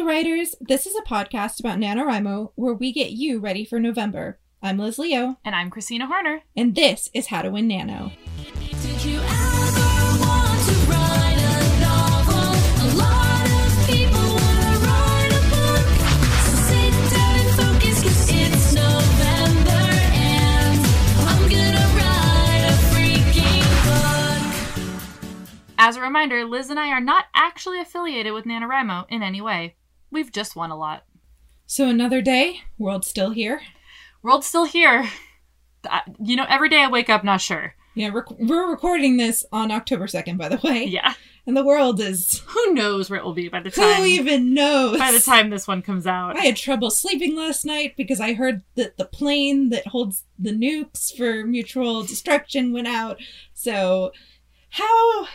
Hello, writers. This is a podcast about NaNoWriMo where we get you ready for November. I'm Liz Leo, And I'm Christina Horner. and this is How to Win Nano. Did you ever want to write a novel? A lot of people wanna write a book. So sit down and focus, 'cause it's November and I'm gonna write a freaking book. As a reminder, Liz and I are not actually affiliated with NaNoWriMo in any way. We've just won a lot. So, another day, world's still here. World's still here. You know, every day I wake up not sure. Yeah, rec- we're recording this on October 2nd, by the way. Yeah. And the world is. Who knows where it will be by the time. Who even knows? by the time this one comes out. I had trouble sleeping last night because I heard that the plane that holds the nukes for mutual destruction went out. So, how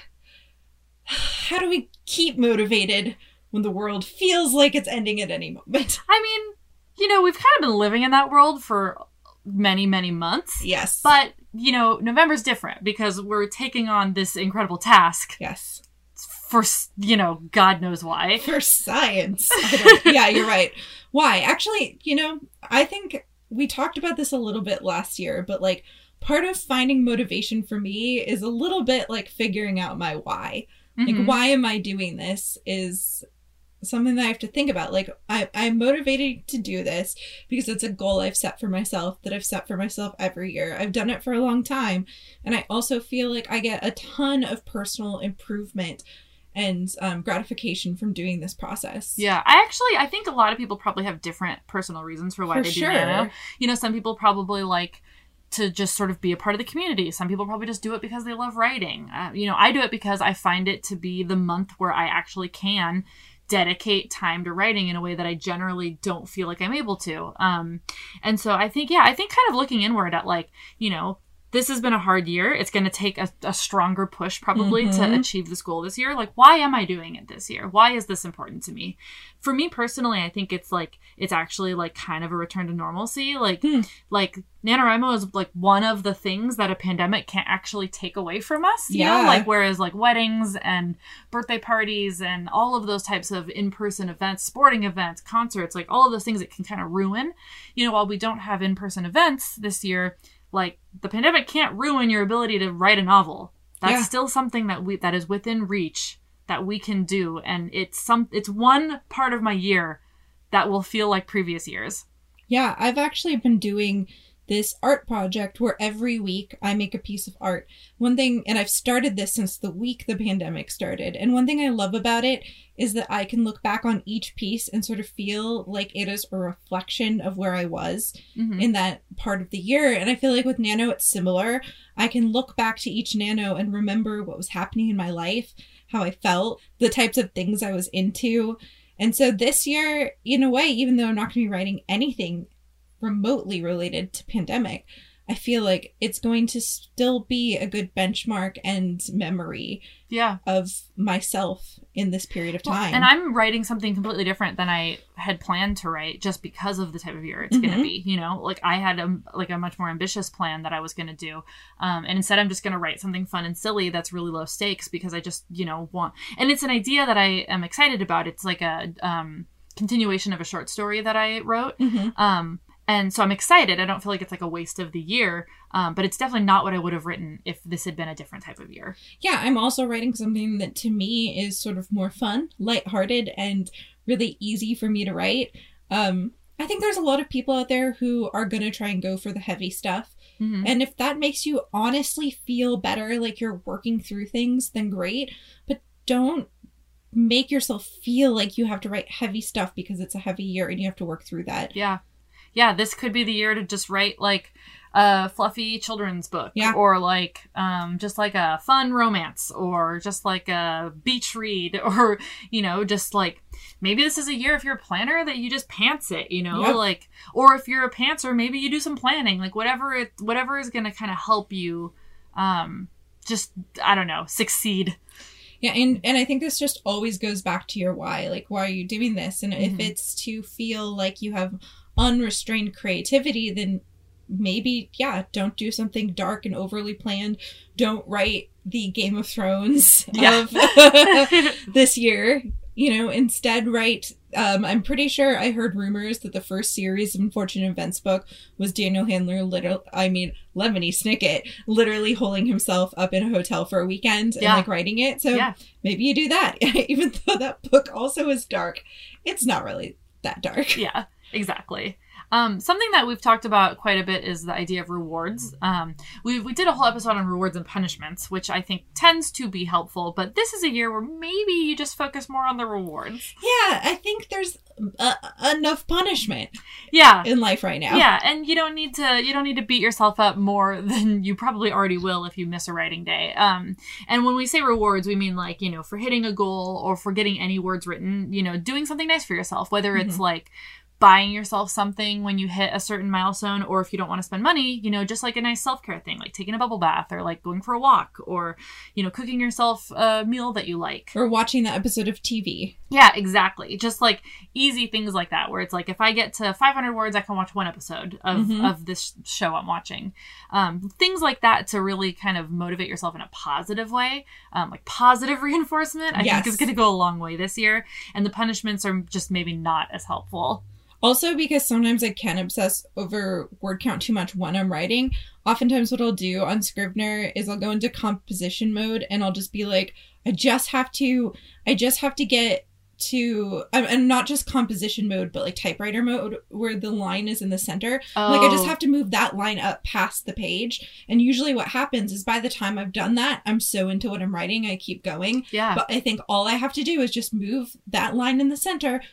how do we keep motivated when the world feels like it's ending at any moment? I mean, you know, we've kind of been living in that world for many, many months. Yes. But, you know, November's different because we're taking on this incredible task yes. for, you know, God knows why. For science. Yeah, you're right. Why? Actually, you know, I think we talked about this a little bit last year, but like part of finding motivation for me is a little bit like figuring out my why. Like mm-hmm. why am i doing this is something that i have to think about like I, i'm motivated to do this because it's a goal i've set for myself that i've set for myself every year i've done it for a long time and i also feel like i get a ton of personal improvement and um, gratification from doing this process Yeah, I actually I think a lot of people probably have different personal reasons for why For they sure. do nano. You know, some people probably like to just sort of be a part of the community. Some people probably just do it because they love writing. Uh, you know, I do it because I find it to be the month where I actually can dedicate time to writing in a way that I generally don't feel like I'm able to. Um, and so I think, yeah, I think kind of looking inward at like, you know, this has been a hard year. It's going to take a, a stronger push probably to Mhm. achieve this goal this year. Like, why am I doing it this year? Why is this important to me? For me personally, I think it's like, it's actually like kind of a return to normalcy. Like, Hmm. like NaNoWriMo is like one of the things that a pandemic can't actually take away from us. You Yeah. know, like whereas like weddings and birthday parties and all of those types of in-person events, sporting events, concerts, like all of those things that can kind of ruin. You know, while we don't have in-person events this year, like the pandemic can't ruin your ability to write a novel. That's Yeah. still something that we that is within reach that we can do and it's some it's one part of my year that will feel like previous years. Yeah, I've actually been doing this art project where every week I make a piece of art. One thing, and I've started this since the week the pandemic started, and one thing I love about it is that I can look back on each piece and sort of feel like it is a reflection of where I was Mhm. in that part of the year. And I feel like with Nano, it's similar. I can look back to each Nano and remember what was happening in my life, how I felt, the types of things I was into. And so this year, in a way, even though I'm not going to be writing anything remotely related to pandemic, I feel like it's going to still be a good benchmark and memory Yeah. of myself in this period of Well, time. and I'm writing something completely different than I had planned to write just because of the type of year it's going Mhm. to be. You know, like I had a like a much more ambitious plan that I was going to do, um, and instead I'm just going to write something fun and silly that's really low stakes because I just you know want. And it's an idea that I am excited about. It's like a um, continuation of a short story that I wrote. Mhm. Um, and so I'm excited. I don't feel like it's like a waste of the year, um, but it's definitely not what I would have written if this had been a different type of year. yeah, I'm also writing something that to me is sort of more fun, lighthearted, and really easy for me to write. Um, I think there's a lot of people out there who are going to try and go for the heavy stuff. Mhm. And if that makes you honestly feel better, like you're working through things, then great. But don't make yourself feel like you have to write heavy stuff because it's a heavy year and you have to work through that. Yeah. Yeah, this could be the year to just write like a fluffy children's book Yeah. or like um just like a fun romance or just like a beach read or you know just like maybe this is a year if you're a planner that you just pants it you know Yep. like or if you're a pantser maybe you do some planning like whatever it whatever is going to kind of help you um just i don't know succeed Yeah, and and I think this just always goes back to your why. Like, why are you doing this? And if Mhm. it's to feel like you have unrestrained creativity, then maybe yeah, don't do something dark and overly planned. Don't write the Game of Thrones Yeah. of this year. you know, instead write. Um, I'm pretty sure I heard rumors that the first series of Unfortunate Events book was Daniel Handler, little, I mean, Lemony Snicket, literally holding himself up in a hotel for a weekend and Yeah. like writing it. So Yeah. maybe you do that. Even though that book also is dark, it's not really that dark. yeah exactly um, something that we've talked about quite a bit is the idea of rewards. Um, we, we did a whole episode on rewards and punishments, which I think tends to be helpful, but this is a year where maybe you just focus more on the rewards. Yeah, I think there's uh, enough punishment Yeah. in life right now. Yeah, and you don't need to you don't need to beat yourself up more than you probably already will if you miss a writing day. Um, and when we say rewards, we mean like you know for hitting a goal or for getting any words written, you know, doing something nice for yourself, whether it's like buying yourself something when you hit a certain milestone or if you don't want to spend money you know just like a nice self-care thing like taking a bubble bath or like going for a walk or you know cooking yourself a meal that you like Or watching that episode of TV. yeah, exactly. Just like easy things like that, where it's like if I get to 500 words, I can watch one episode of, Mhm. of this show I'm watching. Um, things like that to really kind of motivate yourself in a positive way, um, like positive reinforcement. I Yes. think is going to go a long way this year, and the punishments are just maybe not as helpful. Also, because sometimes I can obsess over word count too much when I'm writing. Oftentimes, what I'll do on Scrivener is I'll go into composition mode and I'll just be like, I just have to, I just have to get to, and- not just composition mode, but like typewriter mode where the line is in the center. Like, I just Oh. have to move that line up past the page. And usually, what happens is by the time I've done that, I'm so into what I'm writing, I keep going. Yeah. But I think all I have to do is just move that line in the center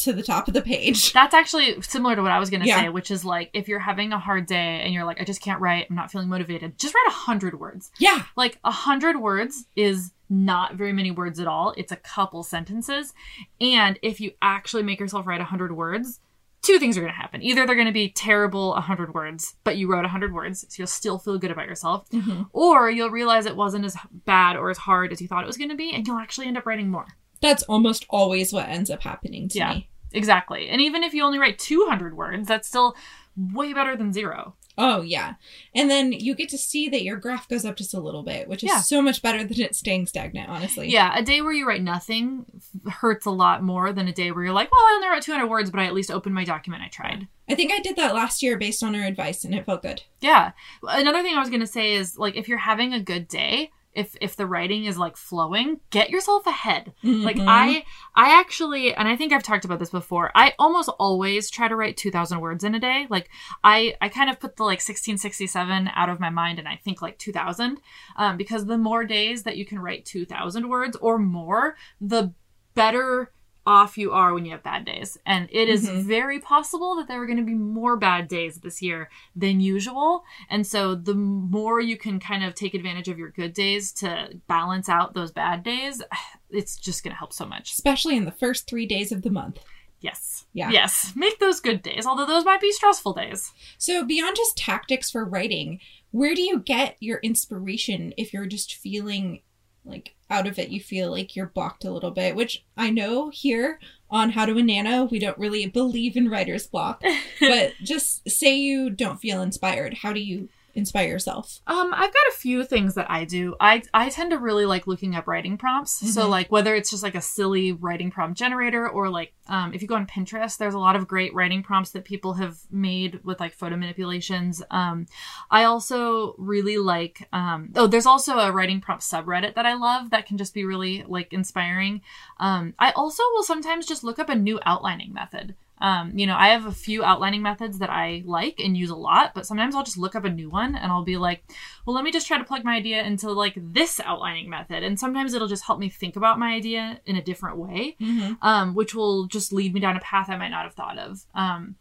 to the top of the page. That's actually similar to what I was going to Yeah. say, which is like if you're having a hard day and you're like, I just can't write, I'm not feeling motivated, just write a hundred words. Yeah. Like a hundred words is not very many words at all. It's a couple sentences. And if you actually make yourself write a hundred words, two things are going to happen. Either they're going to be terrible a hundred words, but you wrote a hundred words, so you'll still feel good about yourself, Mhm. or you'll realize it wasn't as bad or as hard as you thought it was going to be, and you'll actually end up writing more. That's almost always what ends up happening to Yeah. me. Exactly. And even if you only write 200 words, that's still way better than zero. Oh, yeah. And then you get to see that your graph goes up just a little bit, which is Yeah. so much better than it staying stagnant, honestly. Yeah, a day where you write nothing hurts a lot more than a day where you're like, well, I only wrote 200 words, but I at least opened my document. I tried. I think I did that last year based on our advice and it felt good. Yeah. Another thing I was going to say is like if you're having a good day, if if the writing is like flowing, get yourself ahead. Like Mhm. I I actually and I think I've talked about this before. I almost always try to write 2000 words in a day. Like I I kind of put the like 1667 out of my mind and I think like 2000 um because the more days that you can write 2000 words or more, the better off you are when you have bad days. And it is Mhm. very possible that there are going to be more bad days this year than usual. And so the more you can kind of take advantage of your good days to balance out those bad days, it's just going to help so much. especially in the first three days of the month. Yes. Yeah. Yes. Make those good days, although those might be stressful days. So, beyond just tactics for writing, where do you get your inspiration if you're just feeling like out of it? You feel like you're blocked a little bit, which I know here on How to Win Nano, we don't really believe in writer's block. but just say you don't feel inspired. How do you inspire yourself? Um, I've got a few things that I do. I I tend to really like looking up writing prompts. So Mhm. like whether it's just like a silly writing prompt generator or like um, if you go on Pinterest, there's a lot of great writing prompts that people have made with like photo manipulations. Um, I also really like um, oh, there's also a writing prompt subreddit that I love that can just be really like inspiring. Um, I also will sometimes just look up a new outlining method. Um, you know, I have a few outlining methods that I like and use a lot, but sometimes I'll just look up a new one and I'll be like, well, let me just try to plug my idea into like this outlining method. And sometimes it'll just help me think about my idea in a different way, Mm-hmm. um, which will just lead me down a path I might not have thought of. Um,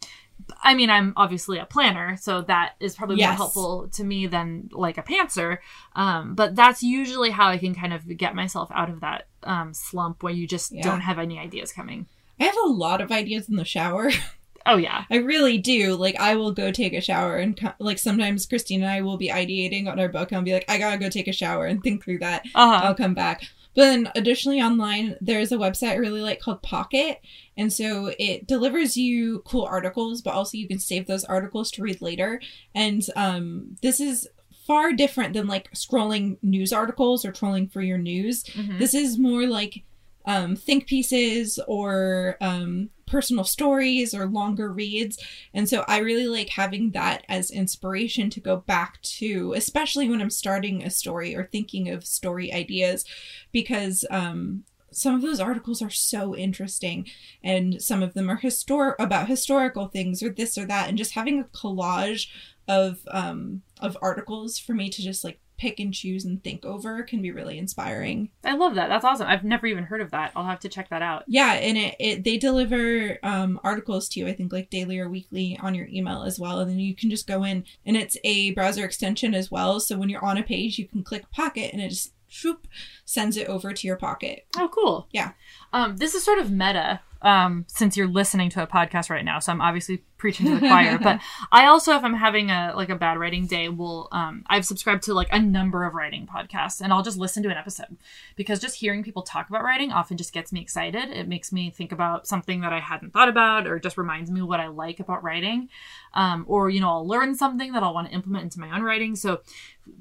I mean, I'm obviously a planner, so that is probably more helpful to me than like a pantser. Um, but that's usually how I can kind of get myself out of that um, slump where you just Yeah. don't have any ideas coming. I have a lot of ideas in the shower. Oh, yeah. I really do. Like, I will go take a shower, and like sometimes Christine and I will be ideating on our book, and I'll be like, I gotta go take a shower and think through that. Uh-huh. I'll come back. But then, additionally, online, there's a website I really like called Pocket. And so it delivers you cool articles, but also you can save those articles to read later. And um, this is far different than like scrolling news articles or trolling for your news. Mhm. This is more like um, think pieces or um, personal stories or longer reads. And so I really like having that as inspiration to go back to, especially when I'm starting a story or thinking of story ideas, because um, some of those articles are so interesting and some of them are histor- about historical things or this or that and just having a collage of um of articles for me to just like pick and choose and think over can be really inspiring I love that. That's awesome. I've never even heard of that. I'll have to check that out. yeah and it, it they deliver um articles to you i think like daily or weekly on your email as well and then you can just go in and it's a browser extension as well so when you're on a page you can click pocket and it just shoop, sends it over to your pocket Oh, cool. Yeah. Um, this is sort of meta. Um, since you're listening to a podcast right now, so I'm obviously preaching to the choir. but I also, if I'm having a like a bad writing day, will um, I've subscribed to like a number of writing podcasts, and I'll just listen to an episode because just hearing people talk about writing often just gets me excited. It makes me think about something that I hadn't thought about, or just reminds me what I like about writing, um, or you know, I'll learn something that I'll want to implement into my own writing. So,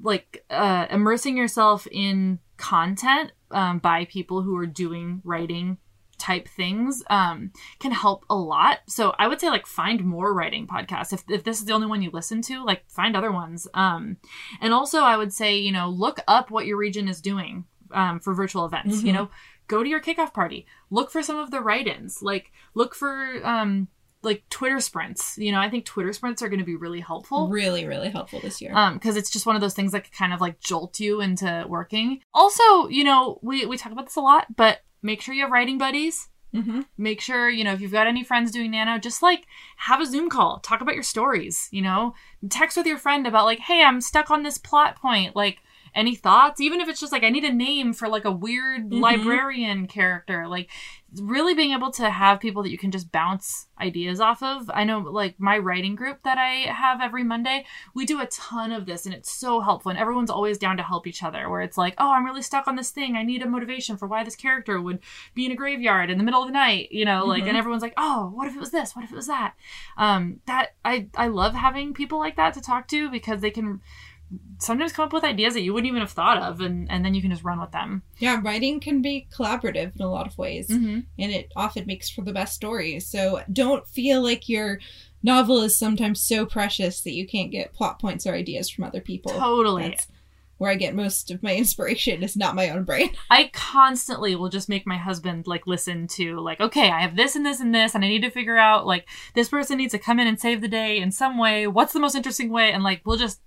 like uh, immersing yourself in content um, by people who are doing writing type things um, can help a lot. So I would say like find more writing podcasts. If, if this is the only one you listen to, like find other ones. Um, and also I would say, you know, look up what your region is doing um, for virtual events, you Mhm. know, go to your kickoff party, look for some of the write-ins, like look for, um, like Twitter sprints, you know, I think Twitter sprints are going to be really helpful really really helpful this year um because it's just one of those things that kind of like jolt you into working also you know we we talk about this a lot but make sure you have writing buddies. Hmm make sure you know if you've got any friends doing nano just like have a zoom call. Talk about your stories you know? Text with your friend about like hey i'm stuck on this plot point. Like any thoughts? Even if it's just like i need a name for like a weird Mhm. librarian character. Like really being able to have people that you can just bounce ideas off of. I know like my writing group that i have every monday we do a ton of this and it's so helpful and everyone's always down to help each other where it's like oh i'm really stuck on this thing. I need a motivation for why this character would be in a graveyard in the middle of the night you know like Mhm. and everyone's like oh what if it was this? What if it was that? Um that i i love having people like that to talk to because they can sometimes come up with ideas that you wouldn't even have thought of and and then you can just run with them yeah writing can be collaborative in a lot of ways mm-hmm. and it often makes for the best stories. So don't feel like your novel is sometimes so precious that you can't get plot points or ideas from other people. totally That's where I get most of my inspiration is not my own brain. I constantly will just make my husband like listen to like, okay, I have this and this and this, and I need to figure out like this person needs to come in and save the day in some way. What's the most interesting way? And like we'll just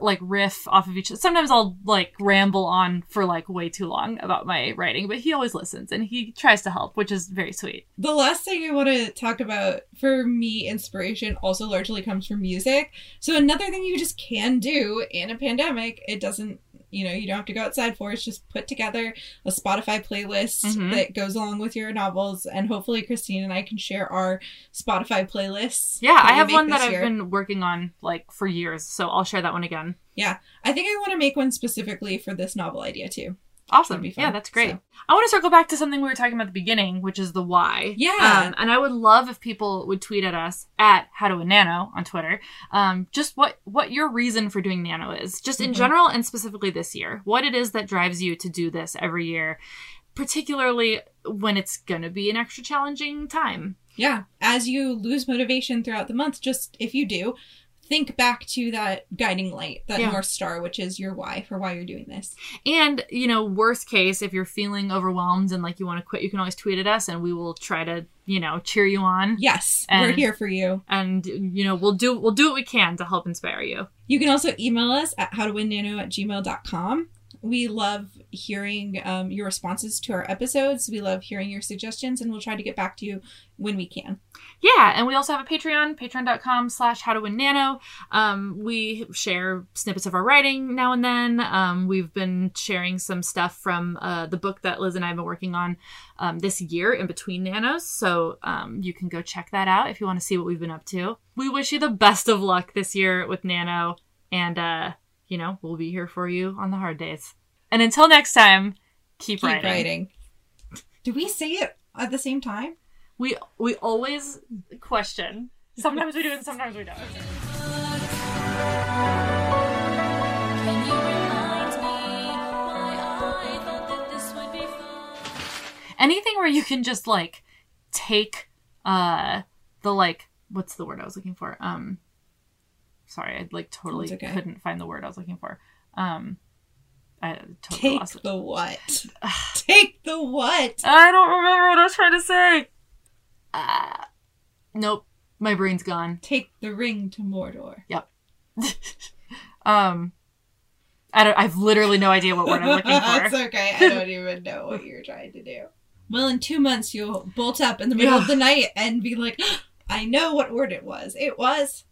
like riff off of each. Sometimes I'll like ramble on for like way too long about my writing, but he always listens and he tries to help, which is very sweet. The last thing I want to talk about for me, inspiration also largely comes from music. So another thing you just can do in a pandemic, it doesn't, you know, you don't have to go outside for. Is just put together a Spotify playlist Mhm. that goes along with your novels, and hopefully Christine and I can share our Spotify playlists. Yeah, I have one that I've year. been working on like for years, so I'll share that one again. Yeah. I think I want to make one specifically for this novel idea too. Awesome. Yeah, that's great. so. I want to circle back to something we were talking about at the beginning, which is the why. Yeah. Um, and I would love if people would tweet at us at How to Win Nano on Twitter. Um, just what what your reason for doing Nano is, just in Mhm. general and specifically this year. What it is that drives you to do this every year, particularly when it's going to be an extra challenging time. Yeah, as you lose motivation throughout the month, just if you do, think back to that guiding light, that Yeah. North Star, which is your why for why you're doing this. And, you know, worst case, if you're feeling overwhelmed and like you want to quit, you can always tweet at us and we will try to, you know, cheer you on. Yes, we're here for you. And, you know, we'll do we'll do what we can to help inspire you. You can also email us at howtowinnano at gmail.com. We love hearing um, your responses to our episodes. We love hearing your suggestions, and we'll try to get back to you when we can. Yeah, and we also have a Patreon, patreon.com slash how to win nano. Um, we share snippets of our writing now and then. Um, we've been sharing some stuff from uh, the book that Liz and I have been working on um, this year in between nanos. So um, you can go check that out if you want to see what we've been up to. We wish you the best of luck this year with Nano, and, uh, you know, we'll be here for you on the hard days. And until next time, keep, Keep writing. writing. Do we say it at the same time? We we always question. Sometimes we do and sometimes we don't. Can you remind me why I thought that this would be fun? anything where you can just like take uh the like what's the word I was looking for? Um sorry, I like totally okay. couldn't find the word I was looking for. Um I totally Take lost it. the what? Take the what? I don't remember what I was trying to say. Ah. nope, my brain's gone. Take the ring to Mordor. Yep. um I don't I've literally no idea what word I'm looking for. That's for. okay. I don't even know what you're trying to do. Well, in two months, you'll bolt up in the middle Yeah. of the night and be like, I know what word it was. It was